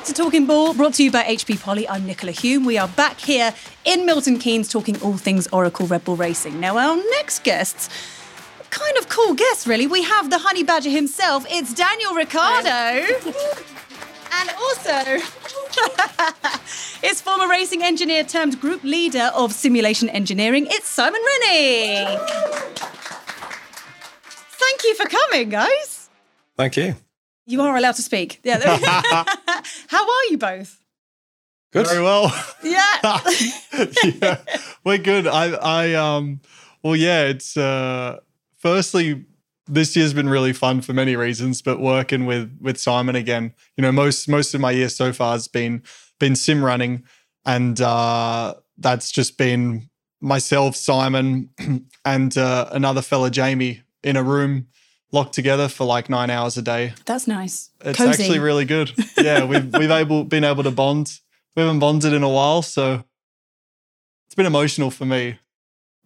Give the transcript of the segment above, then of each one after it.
back to Talking Bull, brought to you by HP Poly. I'm Nicola Hume. We are back here in Milton Keynes talking all things Oracle Red Bull Racing. Now, our next guests, kind of cool guest, really. We have the Honey Badger himself. It's Daniel Ricciardo. and also, it's former racing engineer turned group leader of simulation engineering. It's Simon Rennie. Thank you for coming, guys. Thank you. You are allowed to speak. Yeah. How are you both? Good. Very well. Yeah. yeah, we're good. I, I, um, well, yeah. It's uh, firstly, this year's been really fun for many reasons, but working with with Simon again. You know, most most of my year so far has been been sim running, and uh, that's just been myself, Simon, and uh, another fella, Jamie, in a room locked together for like nine hours a day. That's nice. It's Cozy. actually really good. Yeah, we've we've able been able to bond. We haven't bonded in a while, so it's been emotional for me.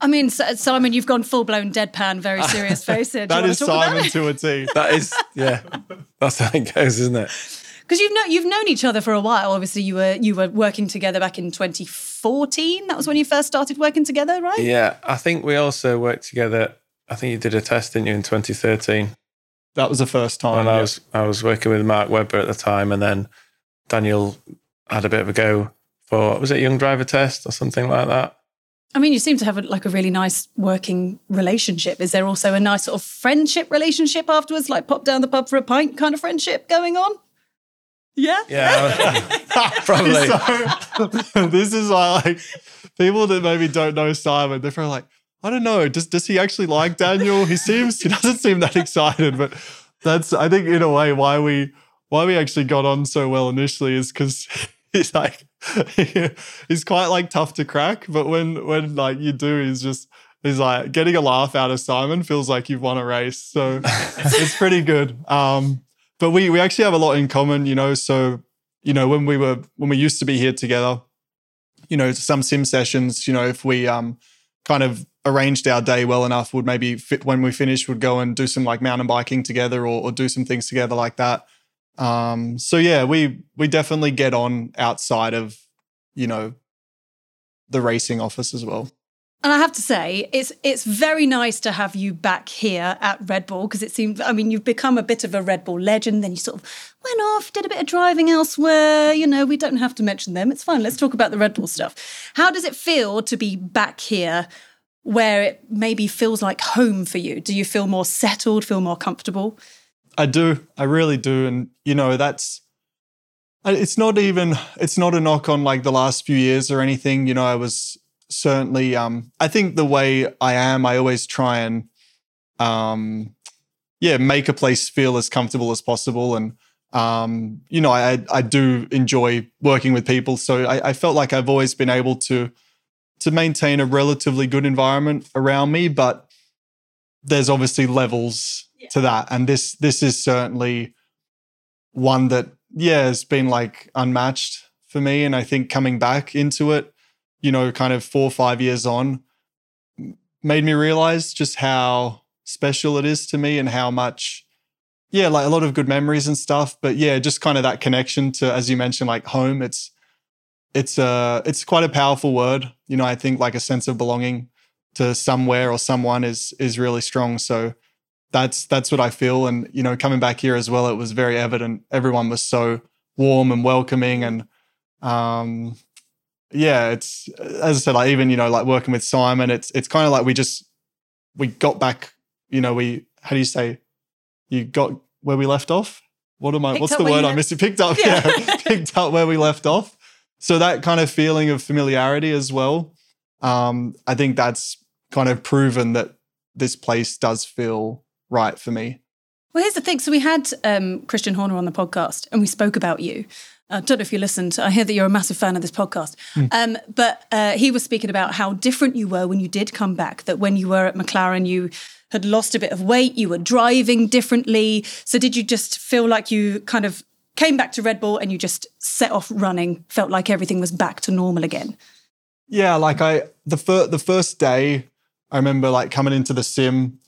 I mean, Simon, you've gone full blown deadpan, very serious face here. That is Simon to a T. That is, yeah, that's how it goes, isn't it? Because you've known you've known each other for a while. Obviously, you were you were working together back in 2014. That was when you first started working together, right? Yeah, I think we also worked together. I think you did a test, didn't you, in 2013? That was the first time. And I yeah. was I was working with Mark Webber at the time, and then Daniel had a bit of a go for was it young driver test or something like that. I mean, you seem to have a, like a really nice working relationship. Is there also a nice sort of friendship relationship afterwards, like pop down the pub for a pint kind of friendship going on? Yeah. Yeah, probably. So, this is why, like, people that maybe don't know Simon, they're probably like, I don't know, does does he actually like Daniel? He seems he doesn't seem that excited, but that's I think in a way why we why we actually got on so well initially is because he's like he's quite like tough to crack, but when when like you do, he's just he's like getting a laugh out of Simon feels like you've won a race. So it's pretty good. Um, but we we actually have a lot in common, you know. So you know when we were when we used to be here together, you know, some sim sessions, you know, if we um kind of arranged our day well enough, would maybe fit when we finished, would go and do some like mountain biking together or, or do some things together like that. Um, so yeah, we we definitely get on outside of you know the racing office as well. And I have to say, it's it's very nice to have you back here at Red Bull because it seems. I mean, you've become a bit of a Red Bull legend. Then you sort of went off, did a bit of driving elsewhere. You know, we don't have to mention them. It's fine. Let's talk about the Red Bull stuff. How does it feel to be back here, where it maybe feels like home for you? Do you feel more settled? Feel more comfortable? I do. I really do. And, you know, that's, it's not even, it's not a knock on like the last few years or anything. You know, I was certainly, um, I think the way I am, I always try and, um, yeah, make a place feel as comfortable as possible. And, um, you know, I, I do enjoy working with people. So I, I felt like I've always been able to, to maintain a relatively good environment around me, but there's obviously levels to that. And this this is certainly one that yeah has been like unmatched for me. And i think coming back into it you know kind of four or five years on made me realize just how special it is to me and how much yeah like a lot of good memories and stuff. But yeah just kind of that connection to as you mentioned like home. It's it's uh it's quite a powerful word you know i think like a sense of belonging to somewhere or someone is is really strong so that's that's what I feel. And you know, coming back here as well, it was very evident. Everyone was so warm and welcoming, and um, yeah, it's as I said, like even you know, like working with Simon, it's it's kind of like we just we got back. You know, we how do you say you got where we left off? What am I? Picked what's the word I'm left- missing? Picked up, Yeah. yeah, picked up where we left off. So that kind of feeling of familiarity as well. Um, I think that's kind of proven that this place does feel right for me. Well, here's the thing. So we had um, Christian Horner on the podcast, and we spoke about you. I don't know if you listened. I hear that you're a massive fan of this podcast. Um, but uh, he was speaking about how different you were when you did come back. That when you were at McLaren, you had lost a bit of weight. You were driving differently. So did you just feel like you kind of came back to Red Bull and you just set off running? Felt like everything was back to normal again. Yeah, like I the fir- the first day, I remember like coming into the sim.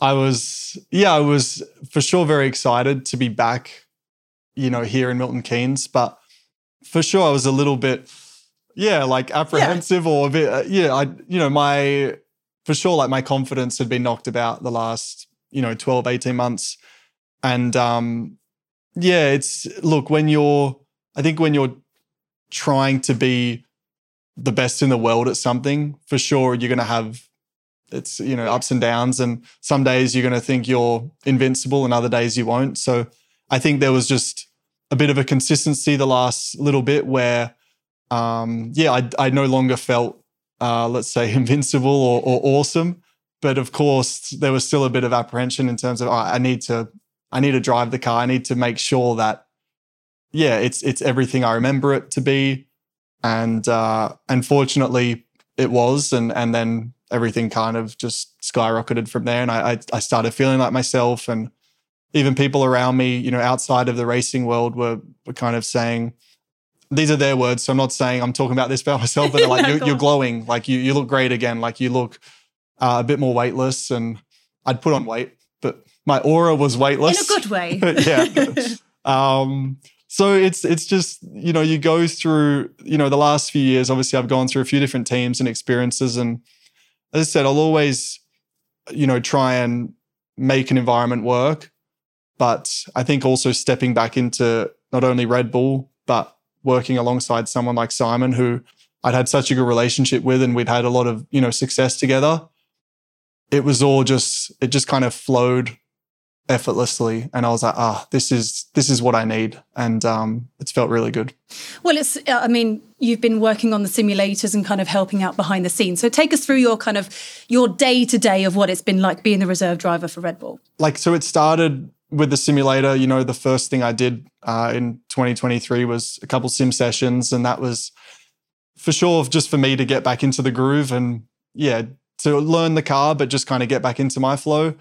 I was yeah, I was for sure very excited to be back, you know, here in Milton Keynes. But for sure I was a little bit, yeah, like apprehensive yeah. or a bit, uh, yeah, I, you know, my, for sure, like my confidence had been knocked about the last, you know, 12, 18 months. And, um, yeah, it's, look, when you're, I think when you're trying to be the best in the world at something, for sure, you're going to have it's you know ups and downs and some days you're going to think you're invincible and other days you won't. So i think there was just a bit of a consistency the last little bit where um yeah i, I no longer felt uh let's say invincible or, or awesome but of course there was still a bit of apprehension in terms of oh, i need to i need to drive the car. I need to make sure that yeah it's it's everything i remember it to be. And uh, unfortunately it was, and and then everything kind of just skyrocketed from there, and I, I I started feeling like myself, and even people around me, you know, outside of the racing world, were were kind of saying. These are their words, so I'm not saying I'm talking about this about myself, but like you're, you're, glowing, like you you look great again, like you look uh, a bit more weightless, and I'd put on weight, my aura was weightless in a good way. yeah. um, so it's it's just you know you go through you know the last few years obviously i've gone through a few different teams and experiences and as i said i'll always you know try and make an environment work but i think also stepping back into not only red bull but working alongside someone like simon who i'd had such a good relationship with and we'd had a lot of you know success together it was all just it just kind of flowed effortlessly and i was like ah oh, this is this is what i need. And um, it's felt really good. Well it's uh, i mean you've been working on the simulators and kind of helping out behind the scenes. So take us through your kind of your day to day of what it's been like being the reserve driver for red bull. Like so it started with the simulator. You know the first thing i did uh, in 2023 was a couple sim sessions and that was for sure just for me to get back into the groove and yeah to learn the car but just kind of get back into my flow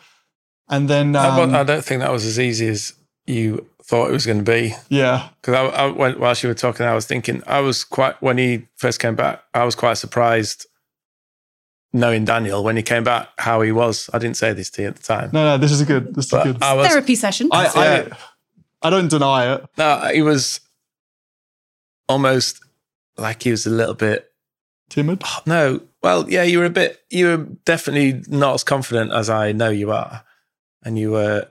and then um, I, I, don't think that was as easy as you thought it was going to be. Yeah, because I, I went whilst you were talking, I was thinking I was quite when he first came back, I was quite surprised knowing Daniel when he came back how he was. I didn't say this to you at the time. No, no, this is a good. This is a good. I was, Therapy session. I, I, I don't deny it. No, he was almost like he was a little bit timid. No, well, yeah, you were a bit. You were definitely not as confident as I know you are and you were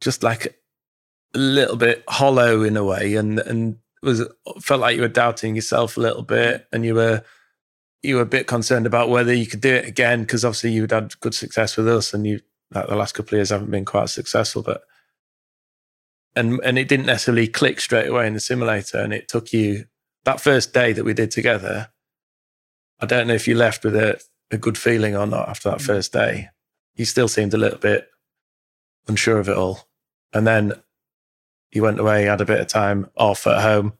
just like a little bit hollow in a way and and was felt like you were doubting yourself a little bit and you were you were a bit concerned about whether you could do it again because obviously you'd had good success with us and you like the last couple of years haven't been quite successful but and and it didn't necessarily click straight away in the simulator and it took you that first day that we did together i don't know if you left with a, a good feeling or not after that mm. first day you still seemed a little bit unsure of it all. And then you went away, had a bit of time off at home.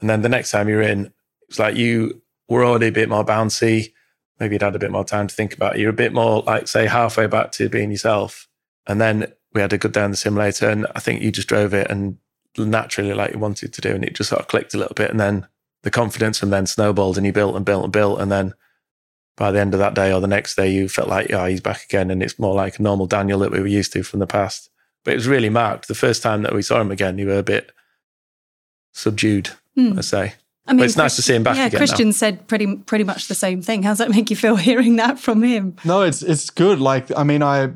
And then the next time you're in, it's like you were already a bit more bouncy. Maybe you'd had a bit more time to think about it. You're a bit more like, say, halfway back to being yourself. And then we had a good day on the simulator. And I think you just drove it and naturally like you wanted to do. And it just sort of clicked a little bit. And then the confidence from then snowballed and you built and built and built. And then by the end of that day or the next day, you felt like, yeah, he's back again. And it's more like a normal Daniel that we were used to from the past. But it was really marked. The first time that we saw him again, you were a bit subdued, mm. I say. I mean, but it's nice to see him back yeah, again. Christian now. said pretty pretty much the same thing. How does that make you feel hearing that from him? No, it's it's good. Like, I mean, I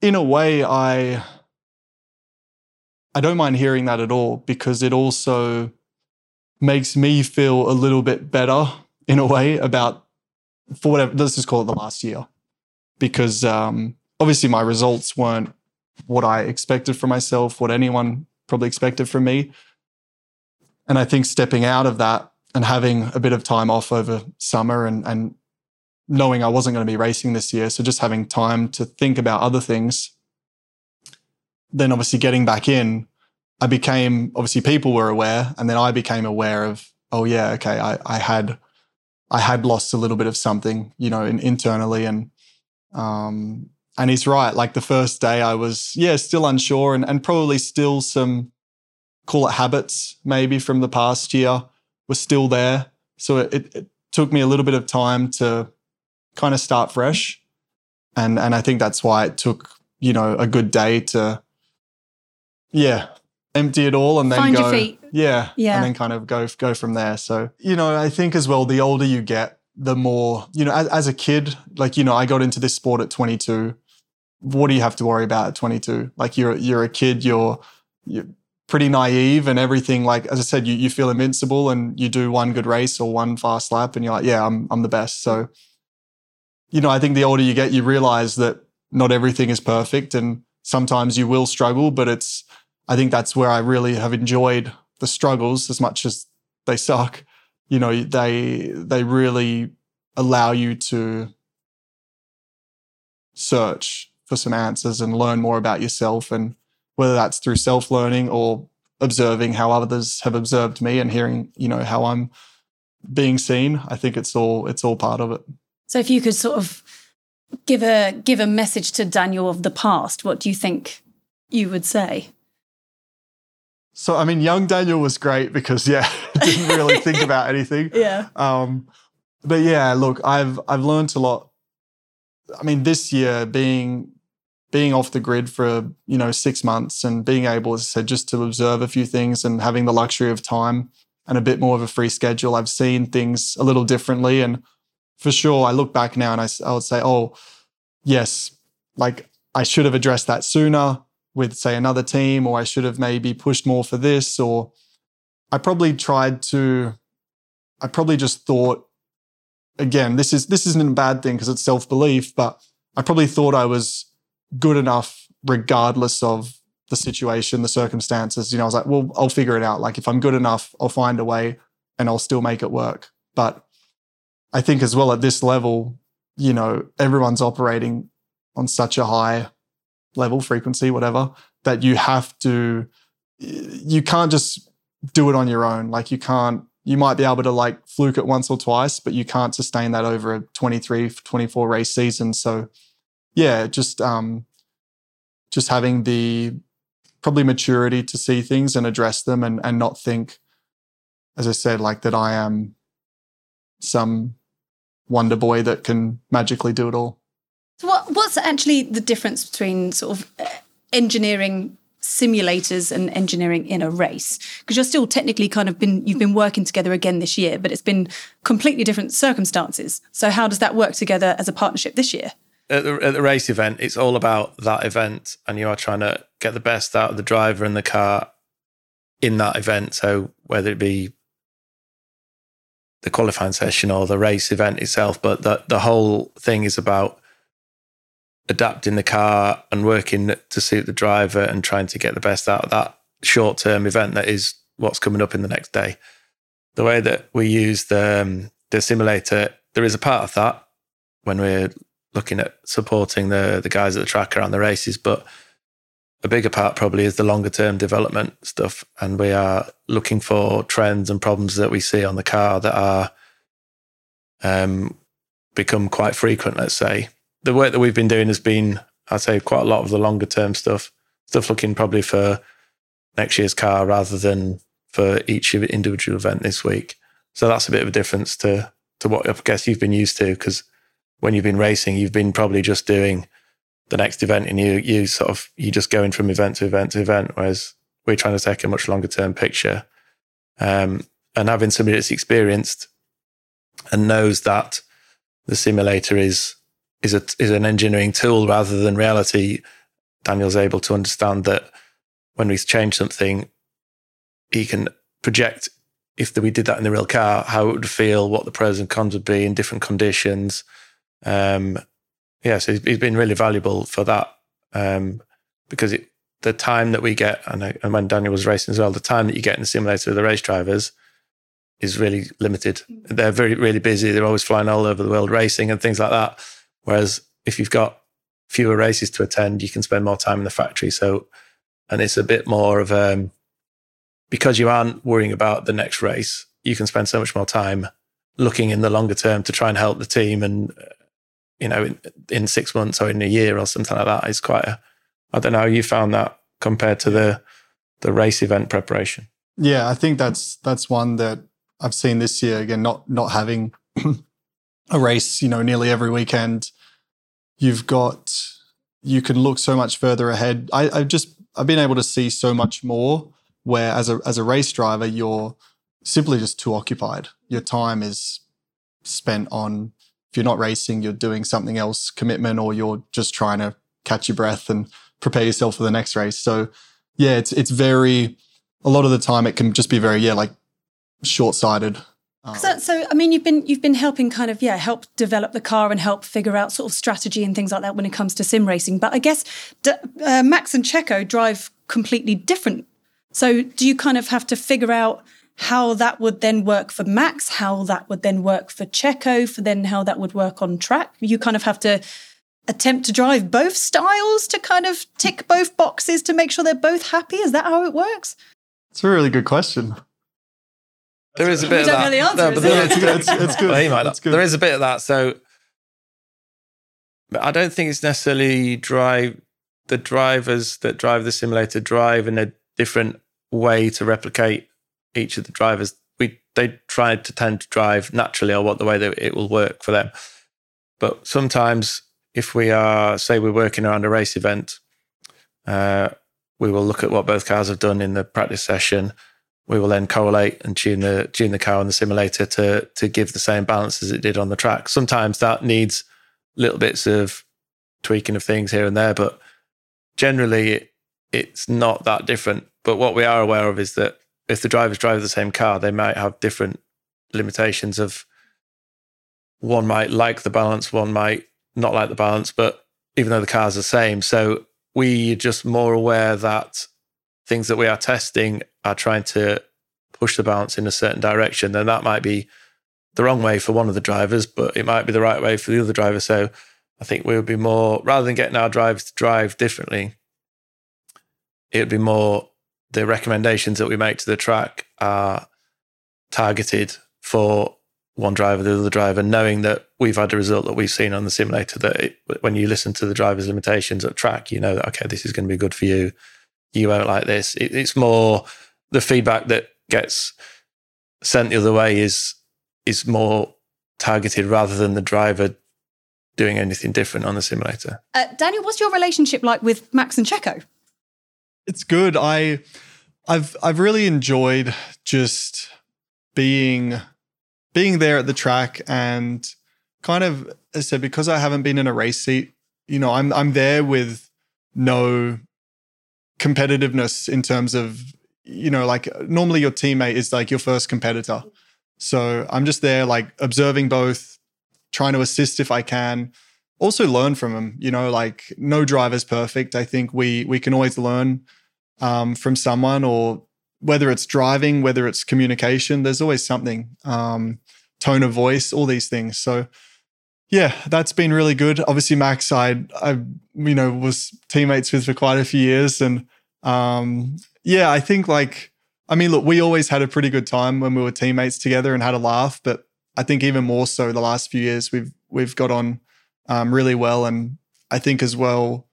in a way I I don't mind hearing that at all because it also makes me feel a little bit better in a way about for whatever, let's just call it the last year, because um, obviously my results weren't what I expected for myself, what anyone probably expected from me. And I think stepping out of that and having a bit of time off over summer and, and knowing I wasn't going to be racing this year, so just having time to think about other things, then obviously getting back in, I became obviously people were aware, and then I became aware of, oh yeah, okay, I, I had I had lost a little bit of something, you know, in, internally. And um, and he's right. Like the first day, I was yeah still unsure and and probably still some call it habits maybe from the past year were still there. So it, it, it took me a little bit of time to kind of start fresh, and and I think that's why it took you know a good day to yeah empty it all and then find go, Yeah. Yeah. And then kind of go go from there. So, you know, I think as well, the older you get, the more, you know, as, as a kid, like, you know, I got into this sport at 22. What do you have to worry about at 22? Like you're you're a kid, you're you're pretty naive and everything like as I said, you you feel invincible and you do one good race or one fast lap and you're like, yeah, I'm I'm the best. So, you know, I think the older you get, you realize that not everything is perfect and sometimes you will struggle, but it's I think that's where I really have enjoyed the struggles as much as they suck. You know, they they really allow you to search for some answers and learn more about yourself and whether that's through self-learning or observing how others have observed me and hearing, you know, how I'm being seen. I think it's all it's all part of it. So if you could sort of give a give a message to Daniel of the past, what do you think you would say? So I mean, young Daniel was great because yeah, didn't really think about anything. Yeah. Um, but yeah, look, I've I've learned a lot. I mean, this year being being off the grid for you know six months and being able, as I said, just to observe a few things and having the luxury of time and a bit more of a free schedule, I've seen things a little differently. And for sure, I look back now and I, I would say, oh, yes, like I should have addressed that sooner with say another team, or I should have maybe pushed more for this, or I probably tried to. I probably just thought again, this is this isn't a bad thing because it's self belief, but I probably thought I was good enough regardless of the situation, the circumstances. You know, I was like, well, I'll figure it out. Like if I'm good enough, I'll find a way and I'll still make it work. But I think as well at this level, you know, everyone's operating on such a high level, frequency, whatever, that you have to, you can't just do it on your own. Like you can't you might be able to like fluke it once or twice, but you can't sustain that over a 23, 24 race season. So yeah, just um just having the probably maturity to see things and address them and and not think, as I said, like that I am some wonder boy that can magically do it all. So what what's actually the difference between sort of uh, engineering simulators and engineering in a race? Because you're still technically kind of been you've been working together again this year but it's been completely different circumstances. So how does that work together as a partnership this year? At the, at the race event it's all about that event and you are trying to get the best out of the driver and the car in that event. So whether it be the qualifying session or the race event itself but the, the whole thing is about adapting the car and working to suit the driver and trying to get the best out of that short term event that is what's coming up in the next day. The way that we use the, um, the simulator, there is a part of that when we're looking at supporting the, the guys at the track around the races, but a bigger part probably is the longer term development stuff. And we are looking for trends and problems that we see on the car that are um, become quite frequent, let's say, the work that we've been doing has been, I'd say, quite a lot of the longer term stuff. Stuff looking probably for next year's car rather than for each individual event this week. So that's a bit of a difference to to what I guess you've been used to because when you've been racing, you've been probably just doing the next event and you you sort of you just going from event to event to event, whereas we're trying to take a much longer term picture. Um, and having somebody that's experienced and knows that the simulator is is a, is an engineering tool rather than reality. Daniel's able to understand that when we change something, he can project if we did that in the real car, how it would feel, what the pros and cons would be in different conditions. Um, yeah, so he's been really valuable for that um, because it, the time that we get, and, I, and when Daniel was racing as well, the time that you get in the simulator with the race drivers is really limited. They're very, really busy. They're always flying all over the world racing and things like that. Whereas if you've got fewer races to attend, you can spend more time in the factory. So, and it's a bit more of um, because you aren't worrying about the next race, you can spend so much more time looking in the longer term to try and help the team. And uh, you know, in, in six months or in a year or something like that is quite a. I don't know how you found that compared to the the race event preparation. Yeah, I think that's that's one that I've seen this year again. Not not having a race, you know, nearly every weekend you've got you can look so much further ahead. I, I've just I've been able to see so much more where as a as a race driver, you're simply just too occupied. Your time is spent on if you're not racing, you're doing something else, commitment, or you're just trying to catch your breath and prepare yourself for the next race. So yeah, it's it's very a lot of the time it can just be very yeah like short sighted. So, so, I mean, you've been you've been helping kind of yeah help develop the car and help figure out sort of strategy and things like that when it comes to sim racing. But I guess uh, Max and Checo drive completely different. So, do you kind of have to figure out how that would then work for Max, how that would then work for Checo, for then how that would work on track? You kind of have to attempt to drive both styles to kind of tick both boxes to make sure they're both happy. Is that how it works? It's a really good question. There is a bit we of don't that. know the answer. No, is but it? there- it's good. It's, it's good. Well, he might It's not. good. There is a bit of that. So, but I don't think it's necessarily drive the drivers that drive the simulator drive in a different way to replicate each of the drivers. We they try to tend to drive naturally or what the way that it will work for them. But sometimes, if we are say we're working around a race event, uh, we will look at what both cars have done in the practice session. We will then correlate and tune the tune the car on the simulator to to give the same balance as it did on the track. Sometimes that needs little bits of tweaking of things here and there, but generally it, it's not that different. But what we are aware of is that if the drivers drive the same car, they might have different limitations of one might like the balance, one might not like the balance, but even though the car's are the same. So we are just more aware that things that we are testing are trying to push the balance in a certain direction. Then that might be the wrong way for one of the drivers, but it might be the right way for the other driver. So I think we would be more, rather than getting our drivers to drive differently, it would be more the recommendations that we make to the track are targeted for one driver, the other driver, knowing that we've had a result that we've seen on the simulator. That it, when you listen to the driver's limitations at track, you know that okay, this is going to be good for you. You won't like this. It, it's more the feedback that gets sent the other way is is more targeted rather than the driver doing anything different on the simulator. Uh, Daniel, what's your relationship like with Max and Checo? it's good. I I've I've really enjoyed just being being there at the track and kind of as I said because I haven't been in a race seat, you know, I'm I'm there with no competitiveness in terms of you know like normally your teammate is like your first competitor. So I'm just there like observing both, trying to assist if I can, also learn from them. You know, like no driver's perfect. I think we we can always learn um, from someone, or whether it's driving, whether it's communication. There's always something. Um, tone of voice, all these things. So yeah, that's been really good. Obviously, Max, I I you know was teammates with for quite a few years, and um, yeah, I think like I mean, look, we always had a pretty good time when we were teammates together and had a laugh, but I think even more so the last few years we've we've got on um, really well, and I think as well,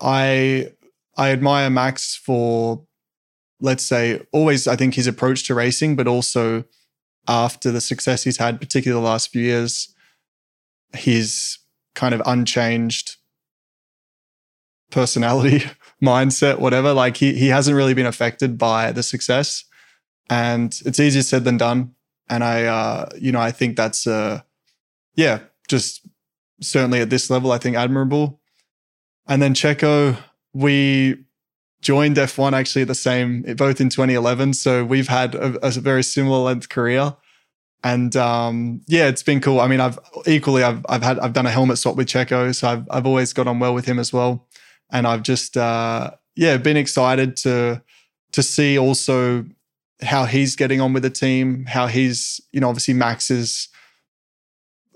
I I admire Max for let's say always I think his approach to racing, but also after the success he's had, particularly the last few years, his kind of unchanged personality, mindset, whatever. Like he he hasn't really been affected by the success, and it's easier said than done. And I, uh, you know, I think that's, uh, yeah, just certainly at this level, I think admirable. And then Checo, we joined F1 actually at the same, both in 2011. So we've had a, a very similar length career. And um, yeah, it's been cool. I mean, I've equally, I've, I've had, I've done a helmet swap with Checo. So I've, I've always got on well with him as well. And I've just, uh, yeah, been excited to, to see also how he's getting on with the team, how he's, you know, obviously Max is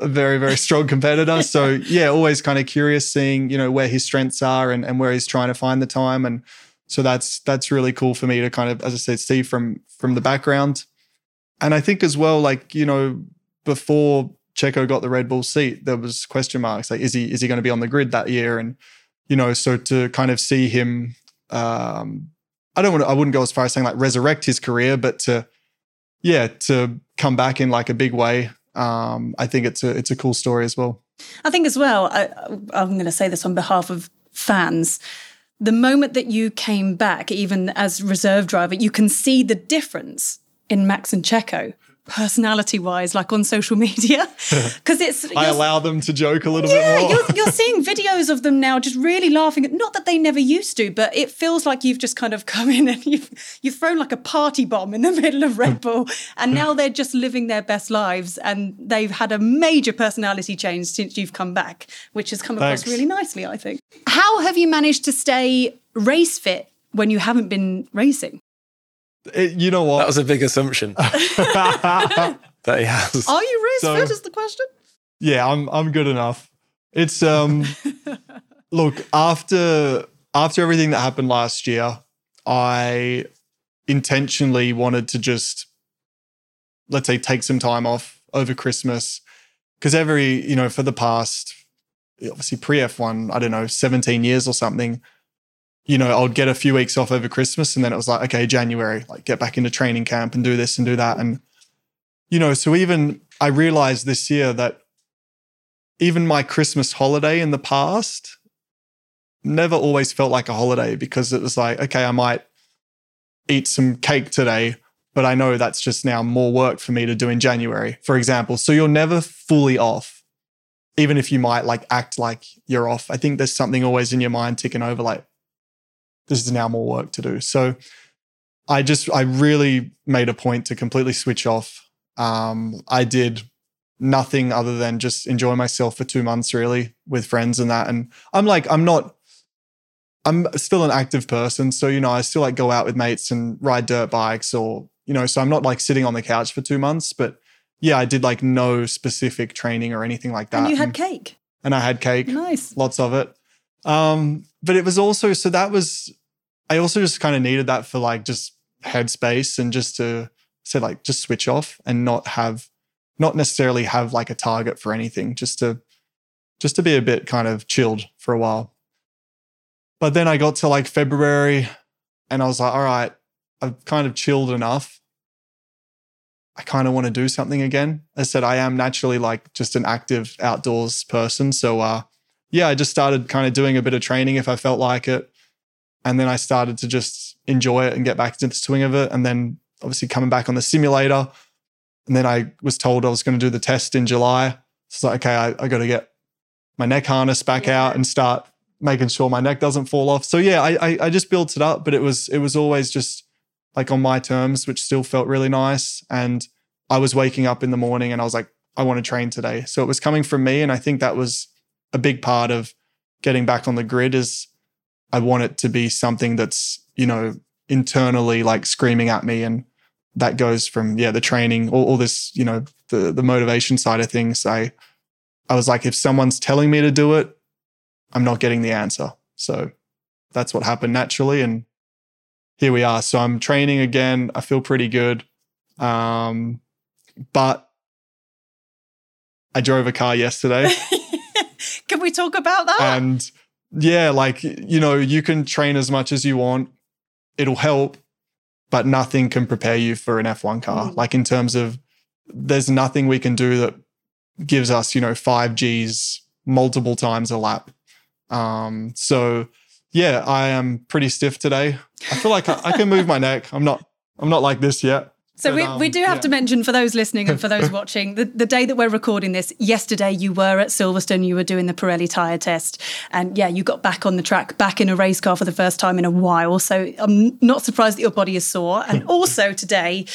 a very, very strong competitor. So yeah, always kind of curious seeing, you know, where his strengths are and, and where he's trying to find the time. And so that's that's really cool for me to kind of, as I said, see from from the background. And I think as well, like, you know, before Checo got the Red Bull seat, there was question marks like, is he is he going to be on the grid that year? And, you know, so to kind of see him um I don't want to, I wouldn't go as far as saying like resurrect his career, but to yeah, to come back in like a big way. Um, I think it's a it's a cool story as well. I think as well, I, I'm going to say this on behalf of fans. the moment that you came back, even as reserve driver, you can see the difference in Max and Checo personality wise, like on social media, because it's. I allow them to joke a little yeah, bit more. you're, you're seeing videos of them now, just really laughing. At, not that they never used to, but it feels like you've just kind of come in and you've you've thrown like a party bomb in the middle of Red Bull, and now they're just living their best lives, and they've had a major personality change since you've come back, which has come across Thanks. really nicely, I think. How have you managed to stay race fit when you haven't been racing? It- you know what? That was a big assumption that he has. Are you race So- fit? Is the question? yeah, I'm I'm good enough. It's um look, after after everything that happened last year, I intentionally wanted to just let's say take some time off over Christmas because every, you know, for the past obviously pre F1, I don't know, 17 years or something, you know, I would get a few weeks off over Christmas and then it was like, okay, January, like get back into training camp and do this and do that. And, you know, so even I realized this year that even my Christmas holiday in the past never always felt like a holiday because it was like, okay, I might eat some cake today, but I know that's just now more work for me to do in January, for example. So you're never fully off, even if you might like act like you're off. I think there's something always in your mind ticking over like, this is now more work to do. So I just, I really made a point to completely switch off. Um, I did nothing other than just enjoy myself for two months, really, with friends and that. And I'm like, I'm not, I'm still an active person. So, you know, I still like go out with mates and ride dirt bikes or, you know, so I'm not like sitting on the couch for two months. But yeah, I did like no specific training or anything like that. And you had cake. and I had cake Nice. lots of it. Um, but it was also so that was I also just kind of needed that for like just headspace and just to say like just switch off and not have not necessarily have like a target for anything, just to just to be a bit kind of chilled for a while. But then I got to like February and I was like, all right, I've kind of chilled enough. I kind of want to do something again. I said I am naturally like just an active outdoors person. So uh yeah, I just started kind of doing a bit of training if I felt like it. And then I started to just enjoy it and get back into the swing of it. And then obviously coming back on the simulator. And then I was told I was going to do the test in July. So it's like, okay, I, I got to get my neck harness back Yeah. out and start making sure my neck doesn't fall off. So yeah, I, I I just built it up, but it was it was always just like on my terms, which still felt really nice. And I was waking up in the morning and I was like, I want to train today. So it was coming from me. And I think that was a big part of getting back on the grid is I want it to be something that's, you know, internally like screaming at me. And that goes from, yeah, the training, all, all this, you know, the the motivation side of things. I I was like, if someone's telling me to do it, I'm not getting the answer. So that's what happened naturally. And here we are. So I'm training again. I feel pretty good. Um, but I drove a car yesterday Can we talk about that? and yeah, like, you know, you can train as much as you want. It'll help, but nothing can prepare you for an F1 car. Mm. Like in terms of there's nothing we can do that gives us, you know, five Gs multiple times a lap. Um, so yeah, I am pretty stiff today. I feel like I, I can move my neck. I'm not, I'm not like this yet. So we, we do have yeah. to mention for those listening and for those watching, the, the day that we're recording this, yesterday you were at Silverstone, you were doing the Pirelli tyre test. And yeah, you got back on the track, back in a race car for the first time in a while. So I'm not surprised that your body is sore. And also today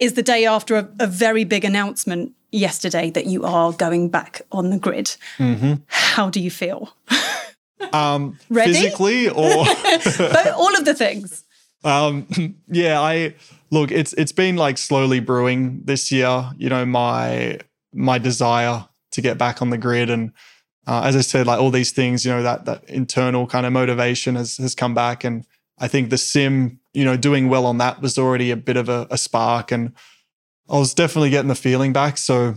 is the day after a, a very big announcement yesterday that you are going back on the grid. Mm-hmm. How do you feel? Um, Ready? physically or all of the things. Um, yeah, I look. It's it's been like slowly brewing this year. You know, my my desire to get back on the grid, and uh, as I said, like all these things. You know, that that internal kind of motivation has has come back, and I think the sim, you know, doing well on that was already a bit of a, a spark, and I was definitely getting the feeling back. So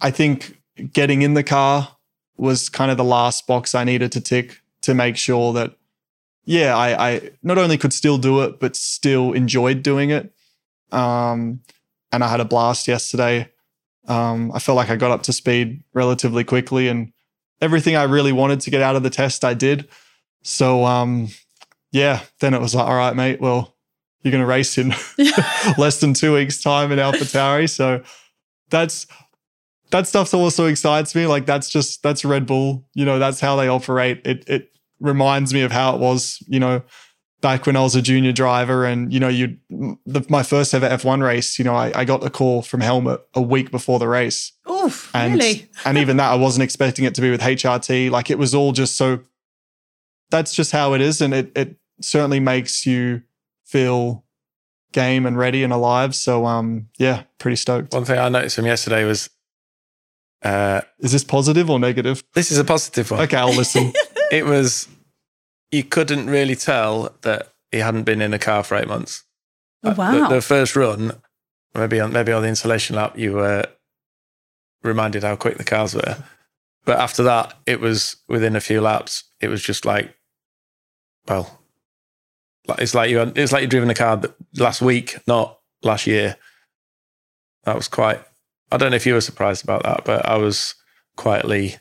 I think getting in the car was kind of the last box I needed to tick to make sure that yeah, I, I not only could still do it, but still enjoyed doing it. Um, and I had a blast yesterday. Um, I felt like I got up to speed relatively quickly, and everything I really wanted to get out of the test, I did. So, um, yeah, then it was like, all right, mate, well, you're going to race in less than two weeks' time in AlphaTauri. So that's that stuff also excites me. Like that's just that's Red Bull. You know, that's how they operate. It it reminds me of how it was. You know, back when I was a junior driver, and you know, you my first ever F1 race. You know, I, I got a call from Helmut a week before the race. Oof, and, really? and even that, I wasn't expecting it to be with HRT. Like it was all just so. That's just how it is, and it it certainly makes you feel game and ready and alive. So um, yeah, pretty stoked. One thing I noticed from yesterday was uh, is this positive or negative? This is a positive one. Okay, I'll listen. it was you couldn't really tell that he hadn't been in a car for eight months. Oh, wow. The, the, first run, maybe on maybe on the installation lap, you were reminded how quick the cars were. But after that, it was within a few laps. It was just like, well, it's like you it's like you driven a car that last week, not last year. That was quite. I don't know if you were surprised about that, but I was quietly,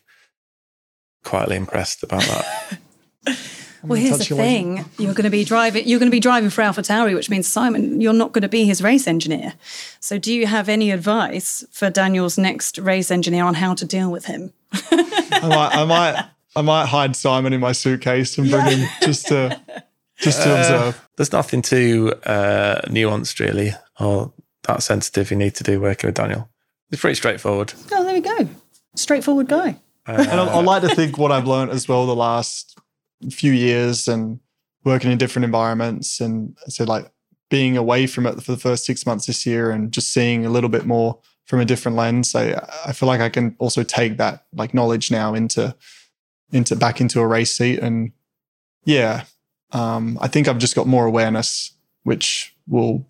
quietly impressed about that. well, here's the thing: you're going to be driving. You're going to be driving for AlphaTauri, which means Simon, you're not going to be his race engineer. So, do you have any advice for Daniel's next race engineer on how to deal with him? I might, I might, I might hide Simon in my suitcase and bring yeah. him just to just to uh, observe. There's nothing too uh, nuanced really, or that sensitive you need to do working with Daniel. It's pretty straightforward. Oh, there we go. Straightforward guy. Uh, and I, I like to think what I've learned as well the last few years and working in different environments and so like being away from it for the first six months this year and just seeing a little bit more from a different lens. I, I feel like I can also take that like knowledge now into into back into a race seat and yeah, um, I think I've just got more awareness, which will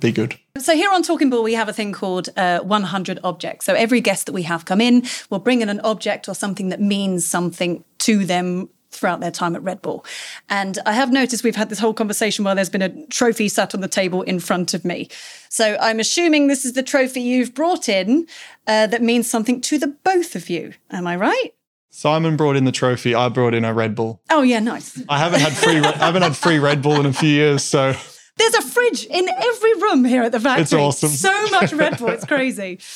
be good. So here on Talking Bull, we have a thing called uh, 100 objects. So every guest that we have come in will bring in an object or something that means something to them throughout their time at Red Bull. And I have noticed we've had this whole conversation while there's been a trophy sat on the table in front of me. So I'm assuming this is the trophy you've brought in uh, that means something to the both of you. Am I right? Simon brought in the trophy. I brought in a Red Bull. Oh yeah, nice. I haven't had free. I haven't had free Red Bull in a few years, so. There's a fridge in every room here at the factory. It's awesome. So much Red Bull, it's crazy.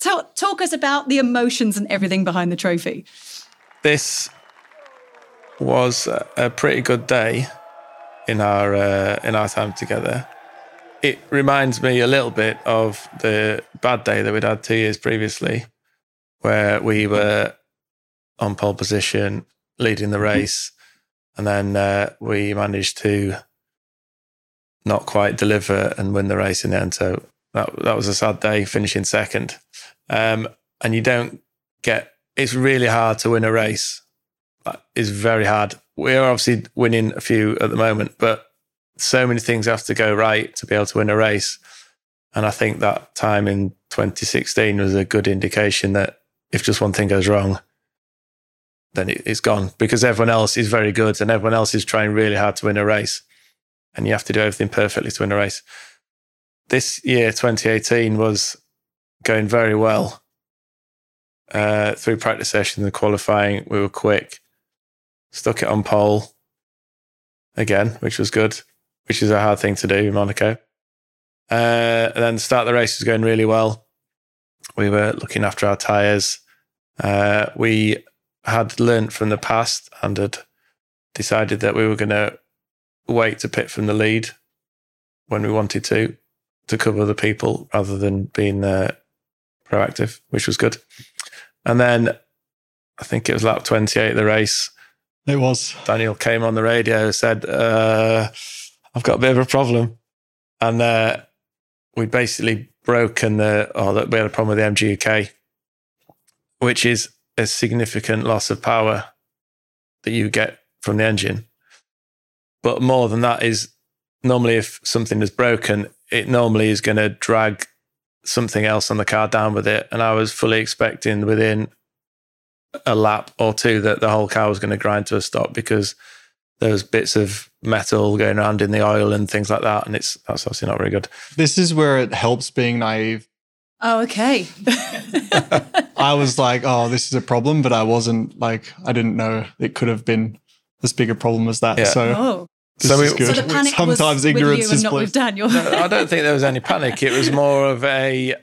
Talk, talk us about the emotions and everything behind the trophy. This was a pretty good day in our uh, in our time together. It reminds me a little bit of the bad day that we'd had two years previously, where we were on pole position, leading the race, and then uh, we managed to not quite deliver and win the race in the end. So that that was a sad day, finishing second. Um, and you don't get. It's really hard to win a race. It's very hard. We're obviously winning a few at the moment, but so many things have to go right to be able to win a race. And I think that time in 2016 was a good indication that if just one thing goes wrong, then it's gone because everyone else is very good and everyone else is trying really hard to win a race. And you have to do everything perfectly to win a race. This year, 2018, was going very well. Uh, through practice sessions and qualifying, we were quick, stuck it on pole again, which was good, which is a hard thing to do in Monaco. Uh, and then the start of the race was going really well. We were looking after our tyres. Uh, we had learnt from the past and had decided that we were going to wait to pit from the lead when we wanted to, to cover the people rather than being uh, proactive, which was good. And then I think it was lap 28 of the race. It was. Daniel came on the radio, said, uh, I've got a bit of a problem. And uh, we'd basically broken the, or that we had a problem with the MGU-K, which is a significant loss of power that you get from the engine. But more than that is normally if something is broken, it normally is going to drag something else on the car down with it. And I was fully expecting within a lap or two that the whole car was going to grind to a stop because there was bits of metal going around in the oil and things like that. And it's that's obviously not very good. This is where it helps being naive Oh, okay. I was like, oh, this is a problem, but I wasn't like, I didn't know it could have been as big a problem as that. Yeah. So, oh. This So we- is good. So the panic Sometimes was ignorance with you and not with Daniel. No, I don't think there was any panic. It was more of a,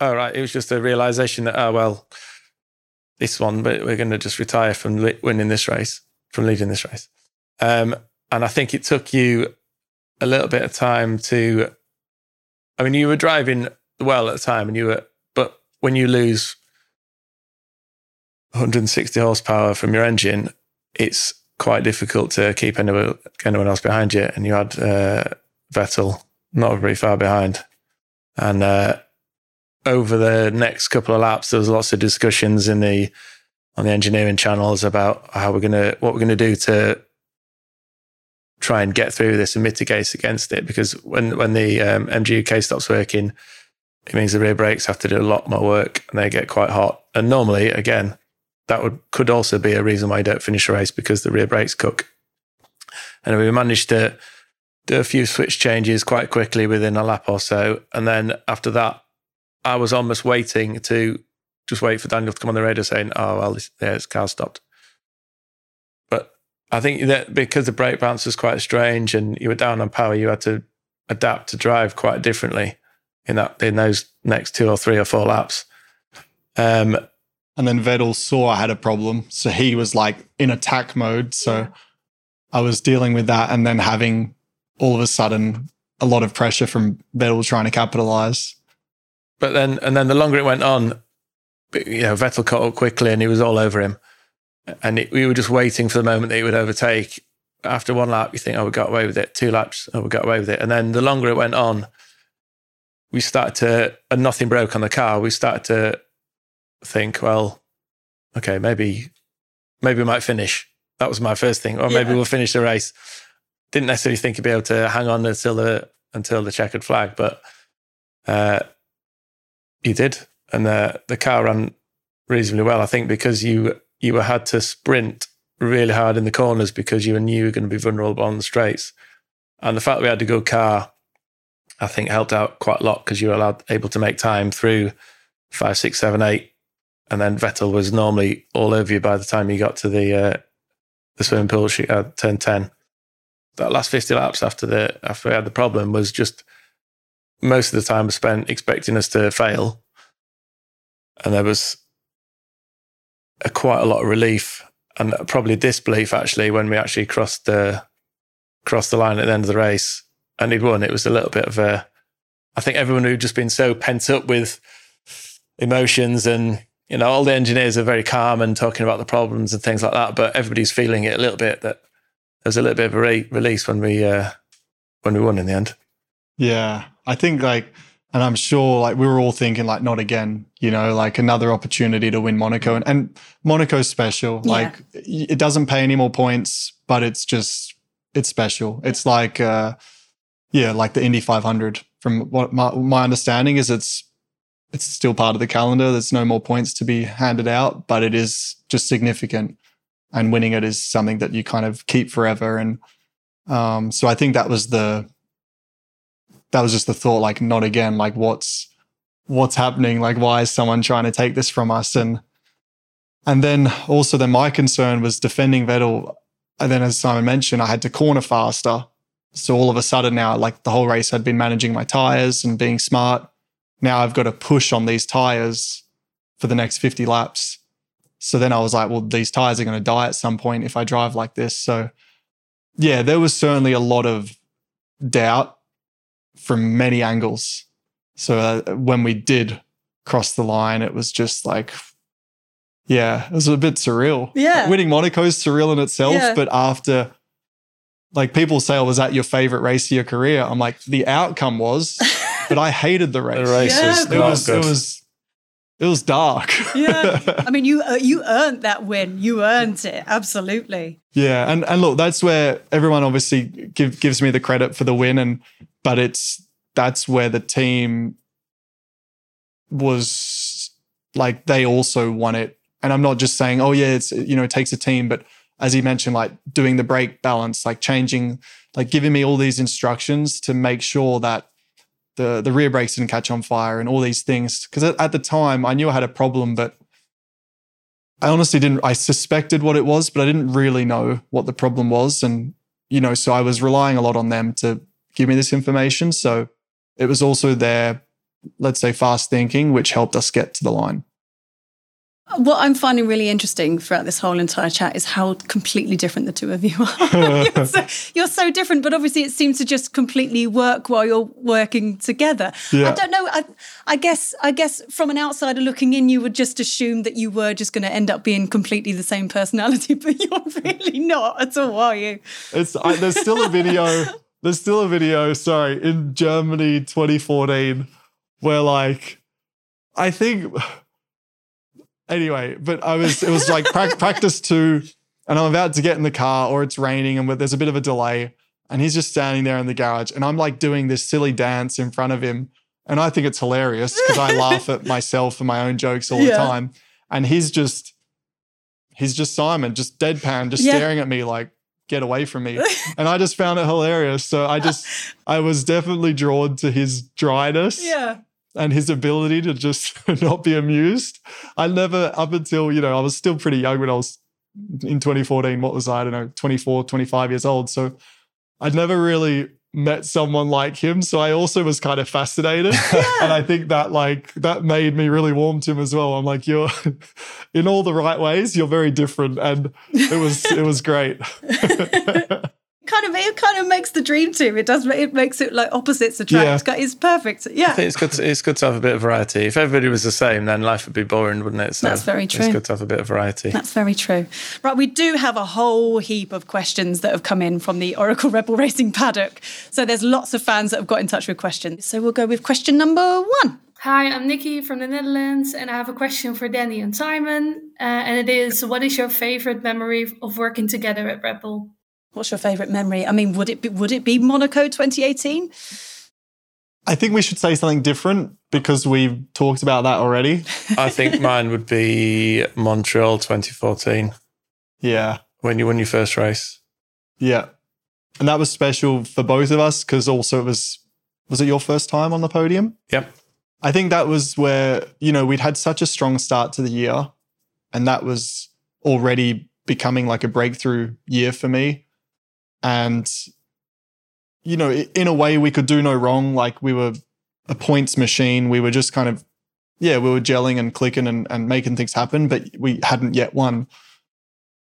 all right, it was just a realization that, oh, well, this one, but we're going to just retire from li- winning this race, from leading this race. Um, and I think it took you a little bit of time to, I mean, you were driving well at the time and you were, but when you lose 160 horsepower from your engine, it's quite difficult to keep anyone, anyone else behind you. And you had uh, Vettel not very far behind. And uh, over the next couple of laps, there was lots of discussions in the on the engineering channels about how we're gonna what we're gonna do to try and get through this and mitigate against it. Because when when the um, MGU-K stops working, it means the rear brakes have to do a lot more work and they get quite hot. And normally, again, that would could also be a reason why you don't finish a race because the rear brakes cook. And we managed to do a few switch changes quite quickly within a lap or so. And then after that, I was almost waiting to just wait for Daniel to come on the radio saying, oh, well, this, yeah, his car stopped. But I think that because the brake bounce was quite strange and you were down on power, you had to adapt to drive quite differently in that in those next two or three or four laps. Um, And then Vettel saw I had a problem. So he was like in attack mode. So I was dealing with that and then having all of a sudden a lot of pressure from Vettel trying to capitalize. But then, and then the longer it went on, you know, Vettel caught up quickly and he was all over him. And it, we were just waiting for the moment that he would overtake. After one lap, you think, oh, we got away with it. Two laps, oh, we got away with it. And then the longer it went on, we started to, and nothing broke on the car. We started to think, well, okay, maybe, maybe we might finish. That was my first thing. Or maybe Yeah. we'll finish the race. Didn't necessarily think he'd be able to hang on until the until the checkered flag, but uh, he did, and the the car ran reasonably well. I think because you you had to sprint really hard in the corners because you knew you were going to be vulnerable on the straights, and the fact that we had a good car, I think helped out quite a lot because you were allowed able to make time through five, six, seven, eight, and then Vettel was normally all over you by the time you got to the uh, the swimming pool she, uh, turn ten. That last fifty laps after the after we had the problem was just most of the time was spent expecting us to fail, and there was a, quite a lot of relief and probably disbelief actually when we actually crossed the crossed the line at the end of the race and he'd won. It was a little bit of a. I think everyone who'd just been so pent up with emotions and you know all the engineers are very calm and talking about the problems and things like that, but everybody's feeling it a little bit that there's a little bit of a re- release when we uh, when we won in the end. Yeah. I think like, and I'm sure like we were all thinking like, not again, you know, like another opportunity to win Monaco. And, and Monaco's special. Yeah. Like it doesn't pay any more points, but it's just, it's special. It's like, uh, yeah, like the Indy 500. From what my, my understanding is, it's it's still part of the calendar. There's no more points to be handed out, but it is just significant. And winning it is something that you kind of keep forever. And um, so I think that was the that was just the thought, like not again, like what's what's happening? Like why is someone trying to take this from us? And and then also then my concern was defending Vettel. And then as Simon mentioned, I had to corner faster. So all of a sudden now, like the whole race I'd been managing my tires and being smart. Now I've got to push on these tires for the next 50 laps. So then I was like, well, these tires are going to die at some point if I drive like this. So yeah, there was certainly a lot of doubt from many angles. So uh, when we did cross the line, it was just like, yeah, it was a bit surreal. Yeah. Like, winning Monaco is surreal in itself, Yeah. but after, like people say, oh, was that your favorite race of your career? I'm like, the outcome was, but I hated the race. The race Yeah, was It was, good. it was, it was dark. Yeah. I mean, you uh, you earned that win. You earned it. Absolutely. Yeah, and and look, that's where everyone obviously give, gives me the credit for the win, and but it's that's where the team was like they also won it, and I'm not just saying, oh yeah, it's you know it takes a team, but as he mentioned, like doing the brake balance, like changing, like giving me all these instructions to make sure that the the rear brakes didn't catch on fire and all these things. Because at, at the time, I knew I had a problem, but I honestly didn't. I suspected what it was, but I didn't really know what the problem was. And you know, so I was relying a lot on them to give me this information. So it was also their, let's say, fast thinking, which helped us get to the line. What I'm finding really interesting throughout this whole entire chat is how completely different the two of you are. you're, so, you're, so, different, but obviously it seems to just completely work while you're working together. Yeah. I don't know. I, I, guess. I guess from an outsider looking in, you would just assume that you were just going to end up being completely the same personality, but you're really not at all, are you? It's I, there's still a video. There's still a video. Sorry, in Germany, 2014, where like I think anyway, but I was it was like pra- practice two, and I'm about to get in the car, or it's raining, and there's a bit of a delay, and he's just standing there in the garage, and I'm like doing this silly dance in front of him, and I think it's hilarious because I laugh at myself and my own jokes all yeah. the time, and he's just he's just Simon, just deadpan, just yeah. staring at me like get away from me. and I just found it hilarious. So I just I was definitely drawn to his dryness. Yeah and his ability to just not be amused. I never, up until, you know, I was still pretty young when I was in 2014. What was I? I don't know, 24, 25 years old. So I'd never really met someone like him. So I also was kind of fascinated. Yeah. and I think that like that made me really warm to him as well. I'm like, you're in all the right ways, you're very different. And it was it was great. Kind of it kind of makes the dream team. It does. It makes it like opposites attract. Yeah. It's perfect. Yeah, I think it's good. To, it's good to have a bit of variety. If everybody was the same, then life would be boring, wouldn't it? So That's very true. It's good to have a bit of variety. That's very true. Right, we do have a whole heap of questions that have come in from the Oracle Red Bull Racing paddock. So there's lots of fans that have got in touch with questions. So we'll go with question number one. Hi, I'm Nikki from the Netherlands, and I have a question for Danny and Simon. Uh, and it is, what is your favorite memory of working together at Red Bull? What's your favourite memory? I mean, would it be would it be Monaco 2018? I think we should say something different because we've talked about that already. I think mine would be Montreal 2014. Yeah. When you won your first race. Yeah. And that was special for both of us because also it was was it your first time on the podium? Yep. I think that was where, you know, we'd had such a strong start to the year and that was already becoming like a breakthrough year for me and you know in a way we could do no wrong. Like we were a points machine. We were just kind of yeah we were gelling and clicking and, and making things happen but we hadn't yet won.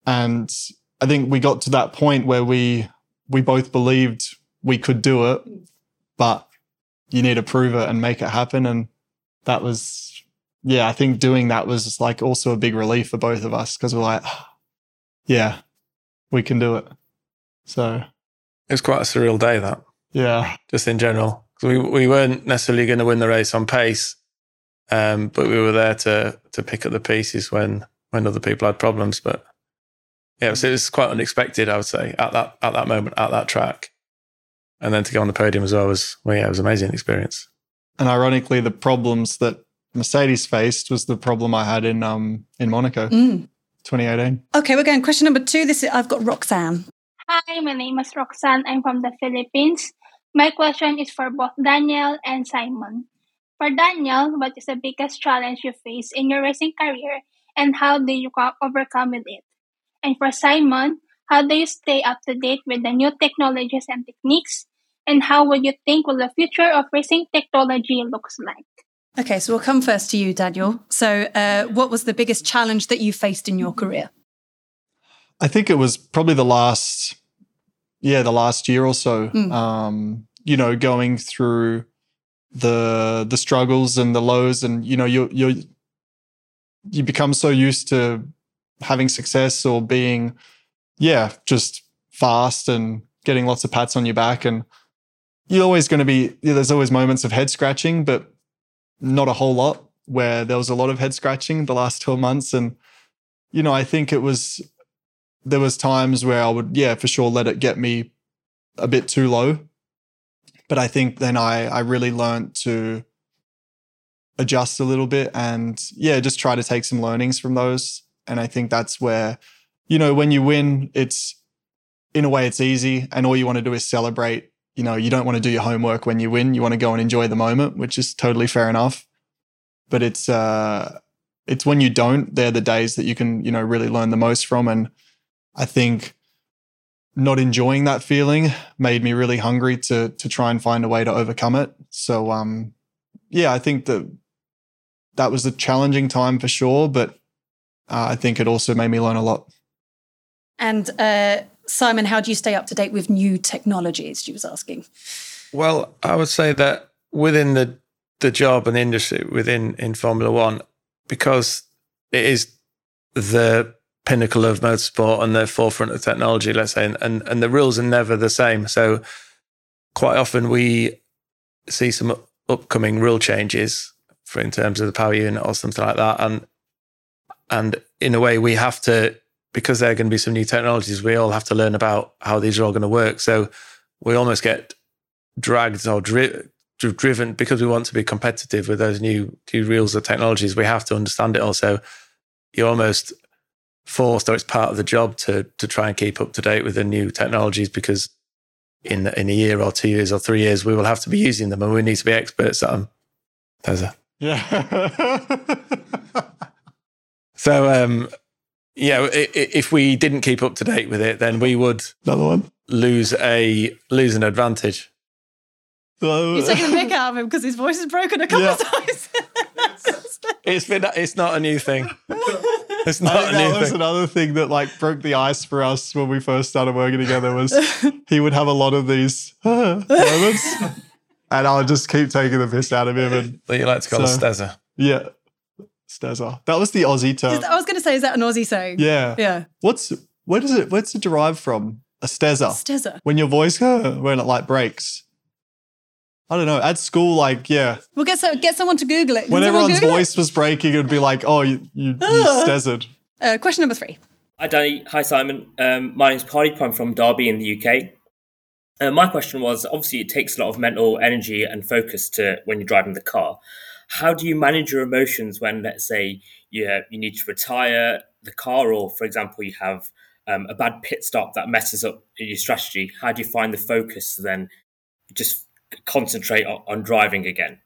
And i think we got to that point where we we both believed we could do it but you need to prove it and make it happen. And that was yeah i think doing that was like also a big relief for both of us because we're like yeah we can do it so it was quite a surreal day. That yeah, just in general, we we weren't necessarily going to win the race on pace, um, but we were there to to pick up the pieces when when other people had problems. But yeah, it was, it was quite unexpected, I would say, at that at that moment at that track, and then to go on the podium as well was well, yeah, it was an amazing experience. And ironically, the problems that Mercedes faced was the problem I had in um in Monaco. Mm. 2018. Okay, we're going question number two. This is, I've got Roxanne. Hi, my name is Roxanne. I'm from the Philippines. My question is for both Daniel and Simon. For Daniel, what is the biggest challenge you face in your racing career and how do you overcome it? And for Simon, how do you stay up to date with the new technologies and techniques? And how would you think will the future of racing technology looks like? Okay, so we'll come first to you, Daniel. So, uh, what was the biggest challenge that you faced in your career? I think it was probably the last, yeah, the last year or so. Mm. Um, you know, going through the the struggles and the lows, and you know, you you you become so used to having success or being, yeah, just fast and getting lots of pats on your back, and you're always going to be. Yeah, there's always moments of head scratching, but not a whole lot. Where there was a lot of head scratching the last twelve months, and you know, I think it was there was times where I would, yeah, for sure, let it get me a bit too low. But I think then I I really learned to adjust a little bit and yeah, just try to take some learnings from those. And I think that's where, you know, when you win, it's in a way it's easy and all you want to do is celebrate. You know, you don't want to do your homework when you win. You want to go and enjoy the moment, which is totally fair enough. But it's uh it's when you don't, they're the days that you can, you know, really learn the most from. And I think not enjoying that feeling made me really hungry to to try and find a way to overcome it. So um yeah, I think that that was a challenging time for sure, but uh, I think it also made me learn a lot. And uh, Simon, how do you stay up to date with new technologies? She was asking. Well, I would say that within the the job and industry within in Formula One, because it is the pinnacle of motorsport and the forefront of technology, let's say, and, and, and the rules are never the same. So quite often we see some upcoming rule changes for in terms of the power unit or something like that. And and in a way we have to because there are going to be some new technologies, we all have to learn about how these are all going to work. So we almost get dragged or dri- driven because we want to be competitive with those new new rules or technologies. We have to understand it also. You're almost forced, or it's part of the job to to try and keep up to date with the new technologies because in in a year or two years or three years we will have to be using them and we need to be experts at them. There's a Yeah. so um yeah, if we didn't keep up to date with it, then we would Another one. lose a lose an advantage. So, You're taking the mick out of him because his voice is broken a couple Yeah. of times. It's been it's not a new thing. It's I think that new was another thing that like broke the ice for us when we first started working together was he would have a lot of these moments and I would just keep taking the piss out of him and That you like to call So- a stezza. yeah Stezza. That was the Aussie term. I was going to say, is that an Aussie saying? yeah. Yeah. What's where does it where's it derived from? A stezza. Stezza. When your voice when it like breaks. I don't know. At school, like, yeah. We'll get, so, get someone to Google it. Can When someone everyone's Google it? voice was breaking, it would be like, oh, you you, you Ah. Uh, question number three. Hi, Danny. Hi, Simon. Um, my name's Pardeep. I'm from Derby in the UK. Uh, my question was obviously, it takes a lot of mental energy and focus to when you're driving the car. How do you manage your emotions when, let's say, you, you need to retire the car, or, for example, you have um, a bad pit stop that messes up your strategy? How do you find the focus to then just concentrate on, on driving again?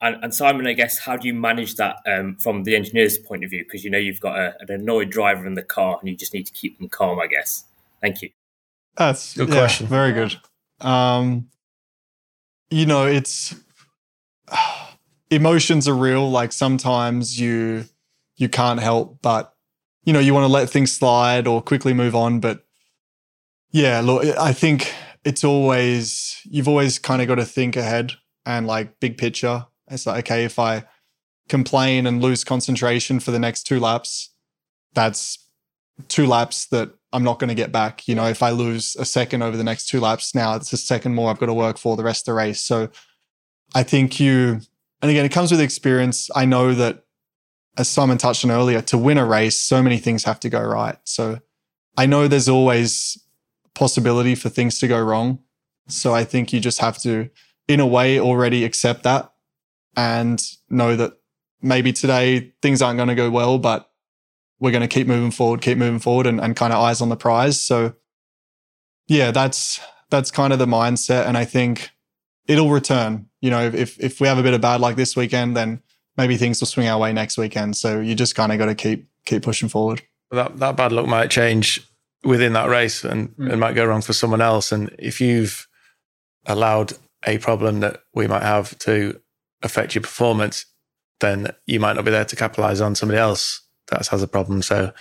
And, and Simon, I guess, how do you manage that um, from the engineer's point of view? Because you know you've got a, an annoyed driver in the car, and you just need to keep them calm. I guess. Thank you. That's Good yeah, question. Very good. Um, you know, it's emotions are real. Like sometimes you you can't help but you know you want to let things slide or quickly move on. But yeah, look, I think it's always you've always kind of got to think ahead and like big picture. It's like okay, if I complain and lose concentration for the next two laps, that's two laps that I'm not going to get back. You know, if I lose a second over the next two laps, now it's a second more I've got to work for the rest of the race. So I think you, and again, it comes with experience. I know that, as Simon touched on earlier, to win a race, so many things have to go right. So I know there's always possibility for things to go wrong. So I think you just have to, in a way, already accept that and know that maybe today things aren't going to go well, but we're going to keep moving forward, keep moving forward, and, and kind of eyes on the prize. So, yeah, that's that's kind of the mindset, and I think it'll return. You know, if if we have a bit of bad luck this weekend, then maybe things will swing our way next weekend. So you just kind of got to keep keep pushing forward. That that bad luck might change within that race and Mm. it might go wrong for someone else. And if you've allowed a problem that we might have to affect your performance, then you might not be there to capitalize on somebody else that has a problem. So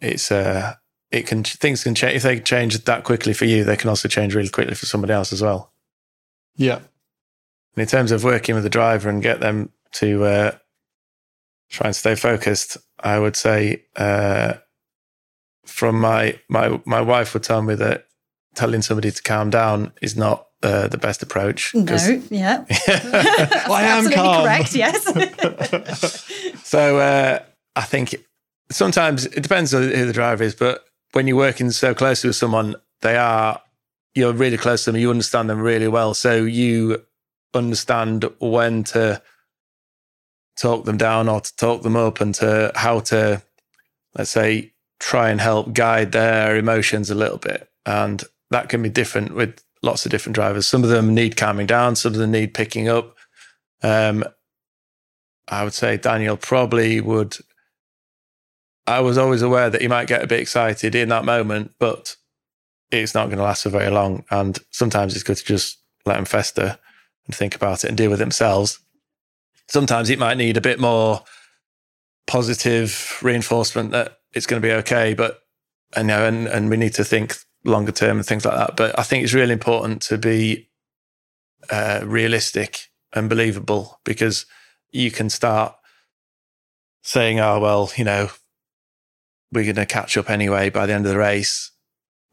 it's uh it can things can change if they change that quickly for you, they can also change really quickly for somebody else as well. Yeah, And in terms of working with the driver and get them to uh, try and stay focused, I would say uh, from my my my wife would tell me that telling somebody to calm down is not uh, the best approach. No, yeah. I am Absolutely calm. correct, yes. so uh, I think sometimes it depends on who the driver is, but when you're working so closely with someone, they are you're really close to them. You understand them really well, so you understand when to talk them down or to talk them up, and to how to let's say try and help guide their emotions a little bit, and that can be different with lots of different drivers. Some of them need calming down, some of them need picking up. Um, I would say Daniel probably would. I was always aware that he might get a bit excited in that moment, but it's not going to last for very long. And sometimes it's good to just let them fester and think about it and deal with themselves. Sometimes it might need a bit more positive reinforcement that it's going to be okay, but you know, and, and we need to think longer term and things like that. But I think it's really important to be uh, realistic and believable because you can start saying, oh, well, you know, we're going to catch up anyway by the end of the race,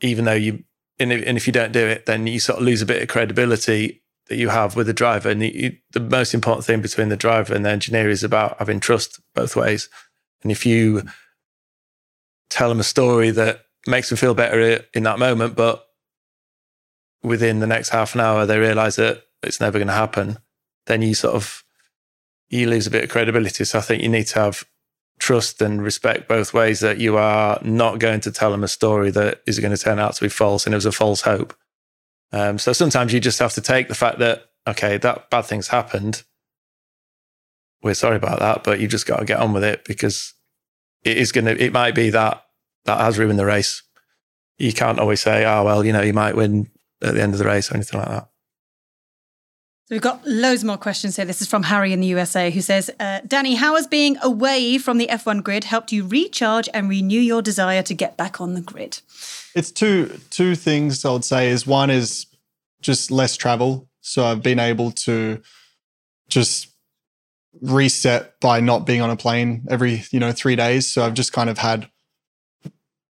even though you, and if, and if you don't do it, then you sort of lose a bit of credibility that you have with the driver. And you, the most important thing between the driver and the engineer is about having trust both ways. And if you tell them a story that makes them feel better in that moment, but within the next half an hour they realize that it's never going to happen, then you sort of you lose a bit of credibility. So I think you need to have trust and respect both ways that you are not going to tell them a story that is going to turn out to be false and it was a false hope. Um, so sometimes you just have to take the fact that, okay, that bad thing's happened. We're sorry about that, but you just got to get on with it because it is going to, it might be that that has ruined the race. You can't always say, oh, well, you know, you might win at the end of the race or anything like that. So we've got loads more questions here. This is from Harry in the USA who says, uh, Danny, how has being away from the F1 grid helped you recharge and renew your desire to get back on the grid? It's two two things I would say is one is just less travel. So I've been able to just reset by not being on a plane every, you know, three days. So I've just kind of had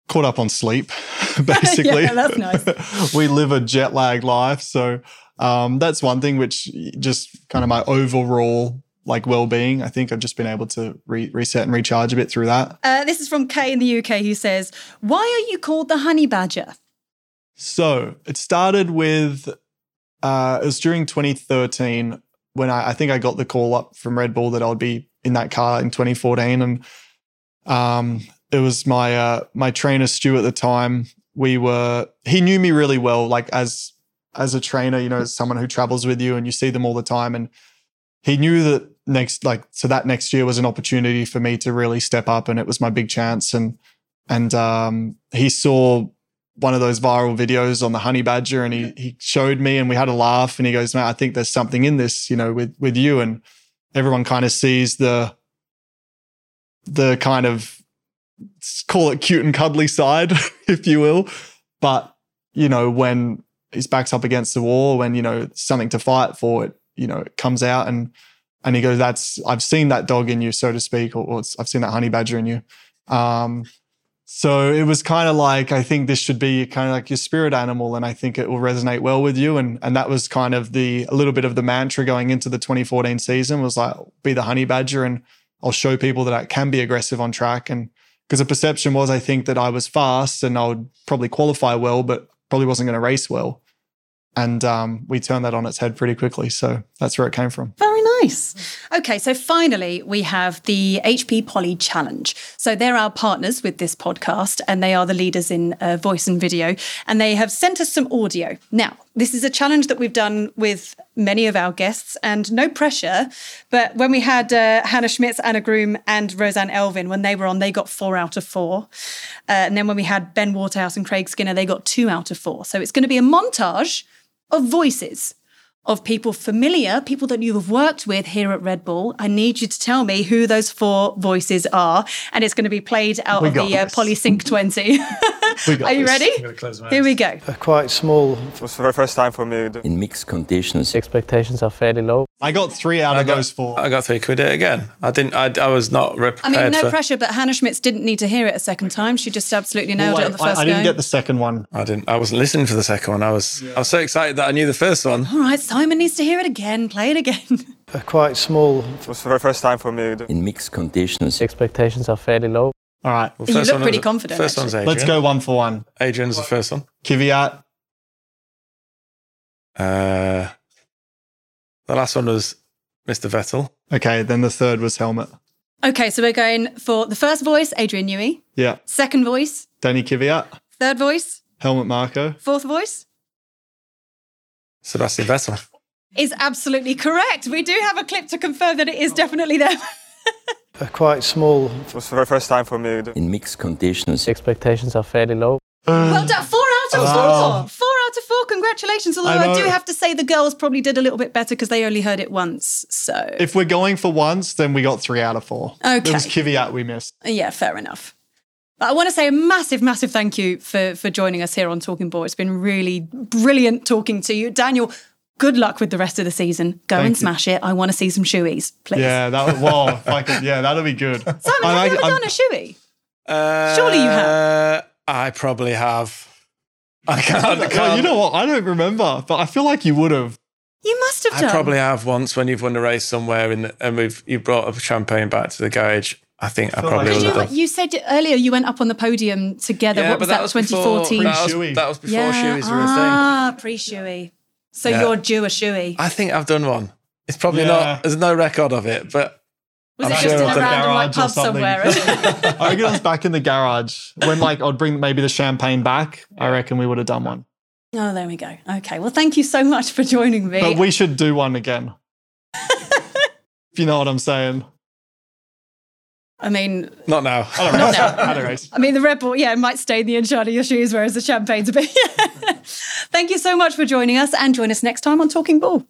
caught up on sleep, basically. yeah, that's nice. we live a jet lag life. So um, that's one thing which just kind of my overall like well-being i think i've just been able to re- reset and recharge a bit through that uh, this is from kay in the uk who says why are you called the honey badger so it started with uh, it was during 2013 when I, I think i got the call up from red bull that i would be in that car in 2014 and um, it was my uh, my trainer stu at the time we were he knew me really well like as as a trainer, you know, as someone who travels with you and you see them all the time. And he knew that next, like, so that next year was an opportunity for me to really step up, and it was my big chance. And and um, he saw one of those viral videos on the honey badger, and he he showed me, and we had a laugh. And he goes, "Man, I think there's something in this, you know, with with you." And everyone kind of sees the the kind of call it cute and cuddly side, if you will. But you know, when his back's up against the wall when you know something to fight for it you know it comes out and and he goes that's i've seen that dog in you so to speak or, or i've seen that honey badger in you um, so it was kind of like i think this should be kind of like your spirit animal and i think it will resonate well with you and and that was kind of the a little bit of the mantra going into the 2014 season was like be the honey badger and i'll show people that i can be aggressive on track and because the perception was i think that i was fast and i would probably qualify well but probably wasn't going to race well. And um, we turned that on its head pretty quickly. So that's where it came from. Nice. Okay, so finally, we have the HP Poly Challenge. So they're our partners with this podcast, and they are the leaders in uh, voice and video. And they have sent us some audio. Now, this is a challenge that we've done with many of our guests, and no pressure. But when we had uh, Hannah Schmitz, Anna Groom, and Roseanne Elvin, when they were on, they got four out of four. Uh, and then when we had Ben Waterhouse and Craig Skinner, they got two out of four. So it's going to be a montage of voices of people familiar, people that you have worked with here at Red Bull. I need you to tell me who those four voices are. And it's going to be played out We of the uh. Polysync 20. We got are you this. ready? Here we go. quite small. It was the first time for me. in mixed conditions. Expectations are fairly low. I got three out I of got, those four. I got three quid it again. I didn't. I, I was not prepared. I mean, no for. pressure, but Hannah Schmitz didn't need to hear it a second time. She just absolutely nailed Well, it on the I, first I didn't go. get the second one. I didn't. I wasn't listening for the second one. I was. I was so excited that I knew the first one. All right, Simon needs to hear it again. Play it again. quite small. It was the first time for me. In mixed conditions. Expectations are fairly low. All right. Well, You look pretty was- confident, First actually. one's Adrian. Let's go one for one. Adrian's the first one. Kvyat, Uh, the last one was Mr. Vettel. Okay, then the third was Helmut. okay, so we're going for the first voice, Adrian Newey. Yeah. Second voice, Danny Kvyat, third voice, Helmut Marko. fourth voice. Sebastian Vettel. Is absolutely correct. We do have a clip to confirm that it is definitely them. quite small. It was the first time for me. In mixed conditions. Expectations are fairly low. well done. Four out of Wow. four. Four out of four. Congratulations. Although I I, do have to say the girls probably did a little bit better because they only heard it once. So If we're going for once, then we got three out of four. Okay. There was Okay. Kvyat we missed. yeah, fair enough. I want to say a massive, massive thank you for for joining us here on Talking Bull. It's been really brilliant talking to you, Daniel. Good luck with the rest of the season. Go Thank and you. smash it. I want to see some shoeys, please. Yeah, that was, well, if I could, yeah, that'll be good. Simon, I have you like- ever I'm- done a shoey? Uh, Surely you have. I probably have. I can't. I, can't you know what? I don't remember, but I feel like you would have. You must have I done. probably have once when you've won a race somewhere and, and we've you brought a champagne back to the garage. I think I feel probably like would Did have you, done. you said earlier you went up on the podium together. what was that? before- 2014. That was, that was before yeah. shoeys were a thing. ah, pre-shoey. So Yeah. you're due a shoey. I think I've done one. It's probably Yeah. not. There's no record of it, but Was I'm it sure just in it's a a random like garage or pub somewhere? I reckon it was back in the garage when, like, I'd bring maybe the champagne back. I reckon we would have done one, oh, there we go. Okay. Well, thank you so much for joining me. but we should do one again. if you know what I'm saying. I mean, not now. I don't Not now. I. I mean, the Red Bull, yeah, might stain the inside of your shoes, whereas the champagne's a bit. Thank you so much for joining us, and join us next time on Talking Bull.